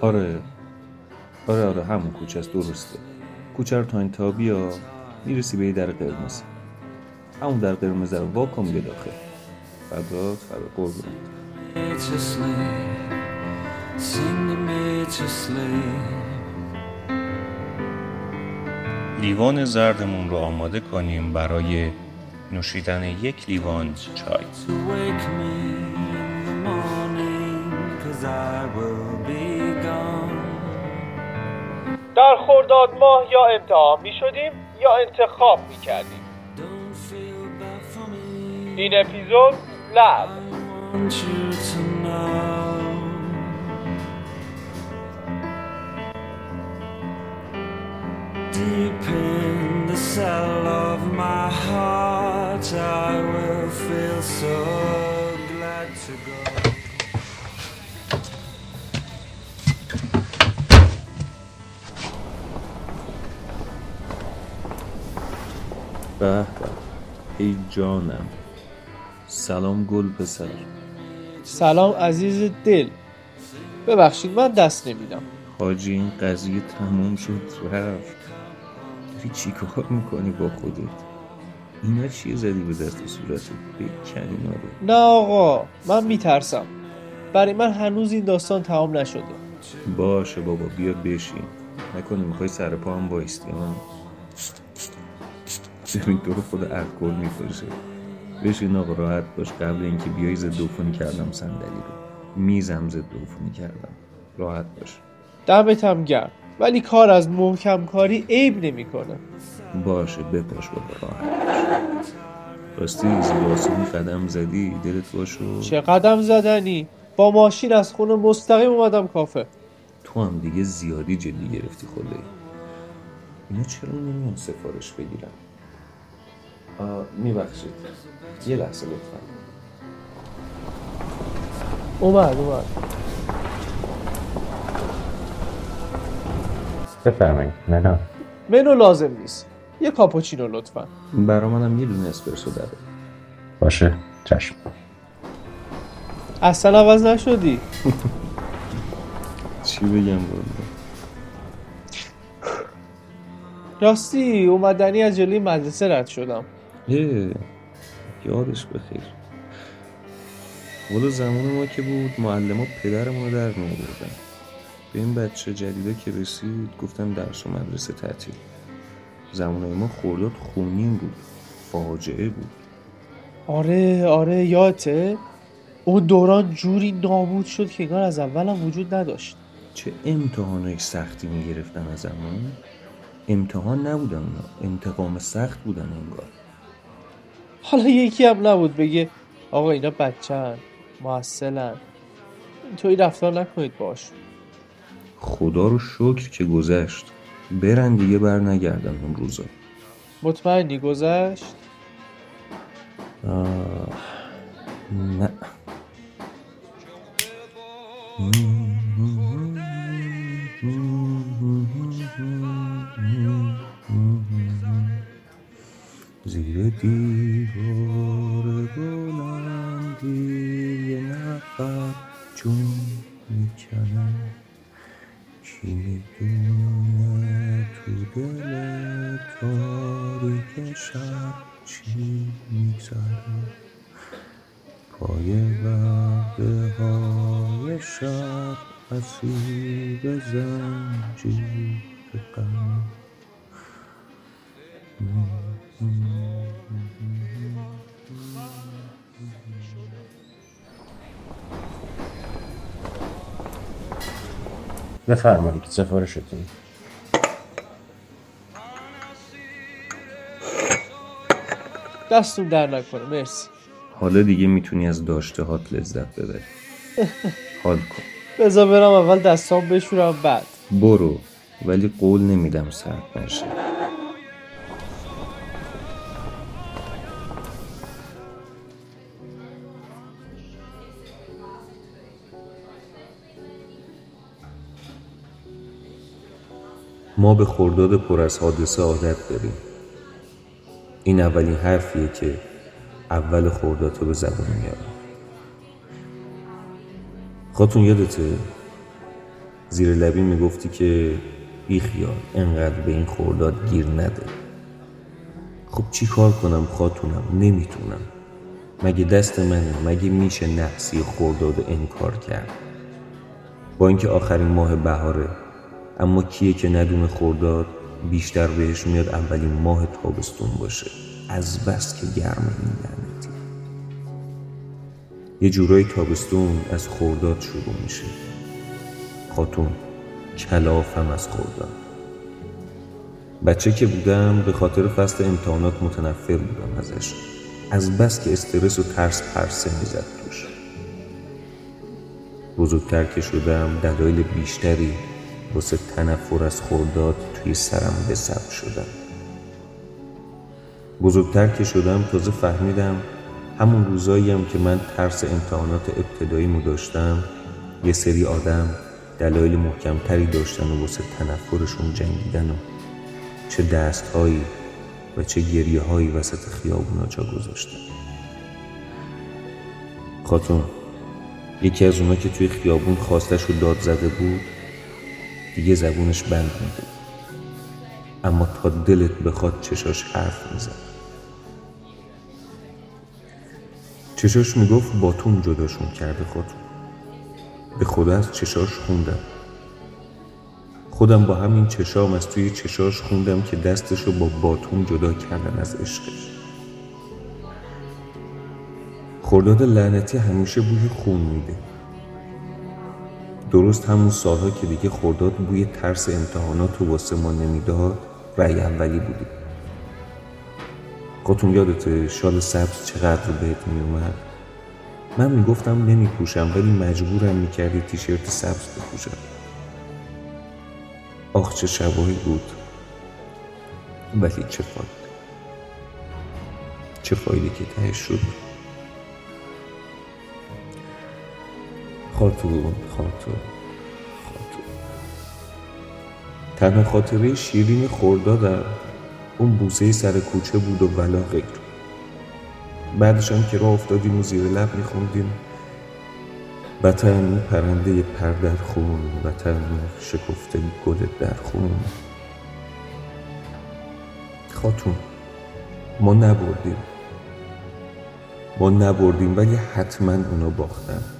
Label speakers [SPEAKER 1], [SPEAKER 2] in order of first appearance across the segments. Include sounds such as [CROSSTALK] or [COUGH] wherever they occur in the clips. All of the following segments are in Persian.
[SPEAKER 1] آره. آره آره همون کوچه است درسته. کوچه رو تا انتها بیا می‌رسی به یه در قرمز. همون در قرمز رو واکن میگه داخل. قربونت
[SPEAKER 2] to sleep.
[SPEAKER 3] لیوان زردمون رو آماده کنیم برای نوشیدن یک لیوان چای.
[SPEAKER 4] در خورداد ماه یا امتحان می شدیم یا انتخاب می کردیم. این اپیزود لب
[SPEAKER 1] به به. ای جانم. سلام گل پسر.
[SPEAKER 4] سلام عزیز دل. ببخشید من دست نمیدم.
[SPEAKER 1] حاجی این قضیه تموم شد رفت. داری چی کار می‌کنی با خودت؟ اینا چیه زدی به دست و صورتت بکن اینا رو
[SPEAKER 4] نه آقا من میترسم. برای من هنوز این داستان تمام نشده.
[SPEAKER 1] باشه بابا بیا بشین. نکنی می‌خوای سر پا هم بایستی رو خود الکل می‌کشه بشین آقا راحت باش قبل اینکه بیای ضد عفونی کردم صندلی رو. میزم ضد عفونی کردم. راحت باش.
[SPEAKER 4] دمتم گرم. ولی کار از محکم کاری عیب نمی‌کنه.
[SPEAKER 1] باشه بپاش بابا راحت باش. راستی آسمون قدم زدی دلت باشو
[SPEAKER 4] چه قدم زدنی؟ با ماشین از خونه مستقیم اومدم کافه.
[SPEAKER 1] تو هم دیگه زیادی جدی گرفتی خله اینا چرا نمیان سفارش بگیرن؟ آه، میبخشید. یه لحظه لطفا.
[SPEAKER 4] اومد اومد.
[SPEAKER 3] بفرمایید نه
[SPEAKER 4] منو لازم نیست. یه کاپوچینو لطفا.
[SPEAKER 1] برا منم یه دونه اسپرسو داره.
[SPEAKER 3] باشه چشم.
[SPEAKER 4] اصلا عوض نشدی؟ [LAUGHS]
[SPEAKER 1] چی بگم
[SPEAKER 4] راستی اومدنی از جلوی مدرسه رد شدم.
[SPEAKER 1] یادش بخیر. والا زمان ما که بود معلم ها پدرمون رو در میآوردن به این بچه جدیده که رسید گفتن درس و مدرسه تعطیل. زمانهای ما خورداد خونین بود فاجعه بود.
[SPEAKER 4] آره آره یادته. اون دوران جوری نابود شد که انگار از اولم وجود نداشت.
[SPEAKER 1] چه امتحانای سختی می‌گرفتن از زمان؟ امتحان نبودن اونا انتقام سخت بودن انگار.
[SPEAKER 4] حالا یکی هم نبود بگه آقا اینا بچه‌ن معسلن اینطوری رفتار نکنید باش.
[SPEAKER 1] خدا رو شکر که گذشت. برن دیگه بر نگردن اون روزا.
[SPEAKER 4] مطمئنی گذشت؟
[SPEAKER 1] آه، نه. یه نفر جون می‌کنه. کی می‌دونه تو دل تاریک شب چی میگذره؟ پای وعده های شب اسیر زنجیر غم
[SPEAKER 3] بفرمایید سفارشتون؟
[SPEAKER 4] دستون در نکنه مرسی.
[SPEAKER 1] حالا دیگه می‌تونی از داشته هات لذت ببری. حال کن.
[SPEAKER 4] بذار برم اول دستام بشورم بعد.
[SPEAKER 1] برو ولی قول نمیدم سرد نشه. ما به خرداد پر از حادثه عادت داریم. این اولین حرفیه که اول خرداد رو به زبون میارم. خاتون یادته؟ زیر لبی می‌گفتی که بی خیال انقدر به این خورداد گیر نده. خب چی کار کنم خاتونم؟ نمی‌تونم. مگه دست منه؟ مگه میشه نحسی خورداد انکار کرد؟ با اینکه آخرین ماه بهاره اما کیه که ندونه خورداد بیشتر بهش میاد اولین ماه تابستون باشه. از بس که گرم این لعنتی. یه جورایی تابستون از خورداد شروع میشه. خاتون کلافم از خورداد بچه که بودم به خاطر فصل امتحانات متنفر بودم ازش. از بس که استرس و ترس پرسه می‌زد توش. بزرگتر که شدم دلایل بیشتری واسه تنفر از خورداد توی سرم به ثبت شدم. بزرگتر که شدم تازه فهمیدم همون روزایی هم که من ترس امتحانات ابتداییمو داشتم یه سری آدم دلایل محکمتری داشتن و واسه تنفرشون جنگیدن و چه دستهایی و چه گریه هایی وسط خیابونا جا گذاشتن. خاتون یکی از اونا که توی خیابون خواستش رو داد زده بود دیگه زبونش بند میده. اما تا دلت بخواد چشاش حرف می‌زد چشاش می‌گفت باتون جداشون کرده خاتون به خدا از چشاش خوندم. خودم با همین چشام از توی چشاش خوندم که دستشو با باتون جدا کردن از عشقش. خرداد لعنتی همیشه بوی خون میده. درست همون سالها که دیگه خرداد بوی ترس امتحانات رو واسه ما نمی‌داد رأی اولی بودیم. خودتون یادته شال سبز چقدر بهت میومد من می‌گفتم نمیپوشم ولی مجبورم می‌کردی تیشرت سبز بپوشم. آخ چه شبایی بود. ولی چه فایده. چه فایده که تهش شد؟ خاتون خاتون خاتون تنها خاطره شیرین خوردادم. اون بوسه سر کوچه بود و ولا غیر. بعدش هم که راه افتادیم و زیر لب میخوندیم وطن پرنده پر در خون وطن شکفته گل در خون خاتون ما نبردیم. ما نبردیم ولی حتما اونا باختن.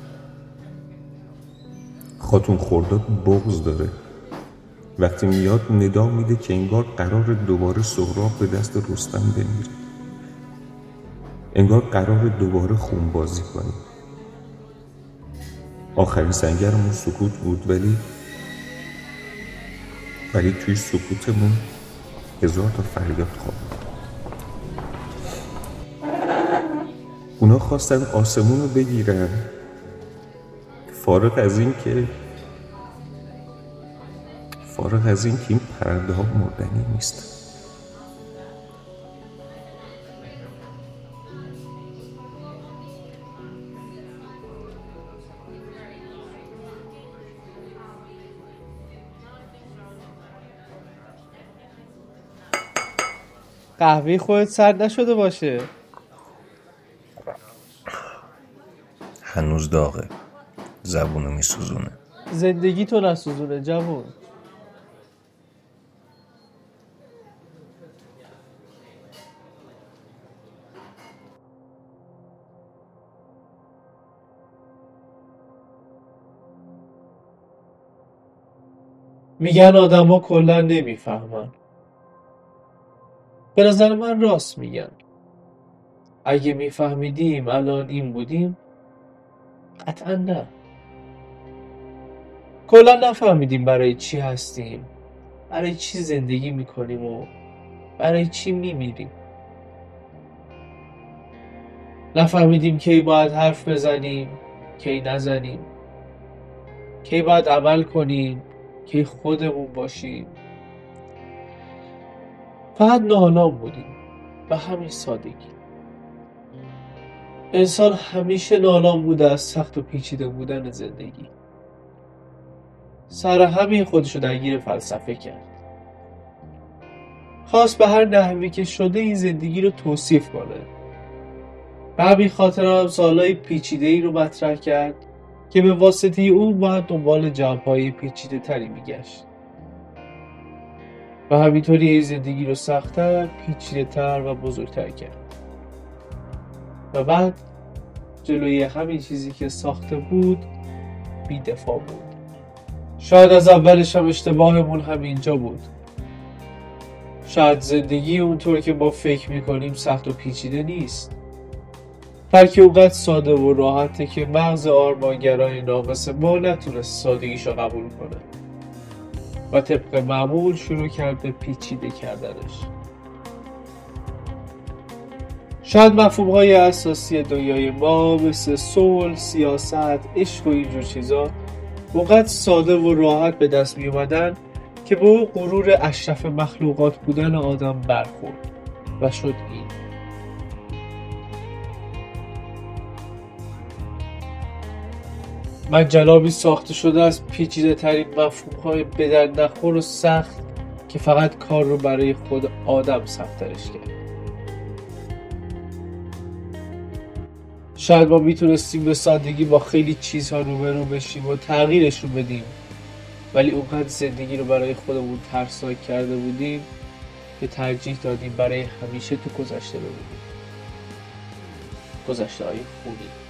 [SPEAKER 1] خاتون خورداد بغز داره. وقتی میاد ندا میده که انگار قرار دوباره سهراب به دست رستم بمیره. انگار قرار دوباره خون بازی کنیم آخرین سنگرمون سکوت بود ولی ولی توی سکوتمون هزار تا فریاد خواب اونا خواستن آسمون رو بگیرن. فارغ از این که فارغ از این که این پرنده ها مردنی نیستن
[SPEAKER 4] قهوه خودت سرد نشده باشه.
[SPEAKER 3] هنوز داغه. زبونو میسوزونه.
[SPEAKER 4] زندگی تو نسوزونه جوون. میگن آدما کلا نمی‌فهمن. به نظر من راست میگن. اگه میفهمیدیم الان این بودیم قطعا نه. کلا نفهمیدیم برای چی هستیم. برای چی زندگی می‌کنیم و برای چی میمیریم. نفهمیدیم کی باید حرف بزنیم کی نزنیم. کی باید عمل کنیم کی خودمون باشیم. فقط نالان بودیم به همین سادگی. انسان همیشه نالان بوده از سخت و پیچیده بودن زندگی. سر همین خودشو درگیر فلسفه کرد. خواست به هر نحوی که شده این زندگی رو توصیف کنه. به همین خاطر هم سالهای پیچیده ای رو مطرح کرد که به واسطه اون باید دنبال جمعهای پیچیده تری میگشت. و همینطوری این زندگی رو سختتر، پیچیده تر و بزرگتر کرد. و بعد جلوی همین چیزی که ساخته بود بی دفاع بود. شاید از اولش هم اشتباهمون همینجا بود. شاید زندگی اونطور که ما فکر می‌کنیم سخت و پیچیده نیست. بلکه اونقدر ساده و راحته که مغز آرمانگرای ناقص ما نتونست سادگیش رو قبول کنه. و طبق معمول شروع کرد به پیچیده کردنش. شاید مفهوم های اساسی دنیای ما مثل صلح، سیاست، عشق و اینجور چیزا اونقدر ساده و راحت به دست می اومدن که به اون غرور اشرف مخلوقات بودن آدم برخورد و شد این. من جلابی ساخته شده از پیچیده ترین مفهوم های بدر نخور و سخت که فقط کار رو برای خود آدم سختترش کرد. شاید ما می‌تونستیم به سادگی با خیلی چیزها روبرو بشیم و تغییرشون بدیم. ولی اونقدر زندگی رو برای خودمون ترسناک کرده بودیم که ترجیح دادیم برای همیشه تو گذشته بمونیم. گذشته های خونی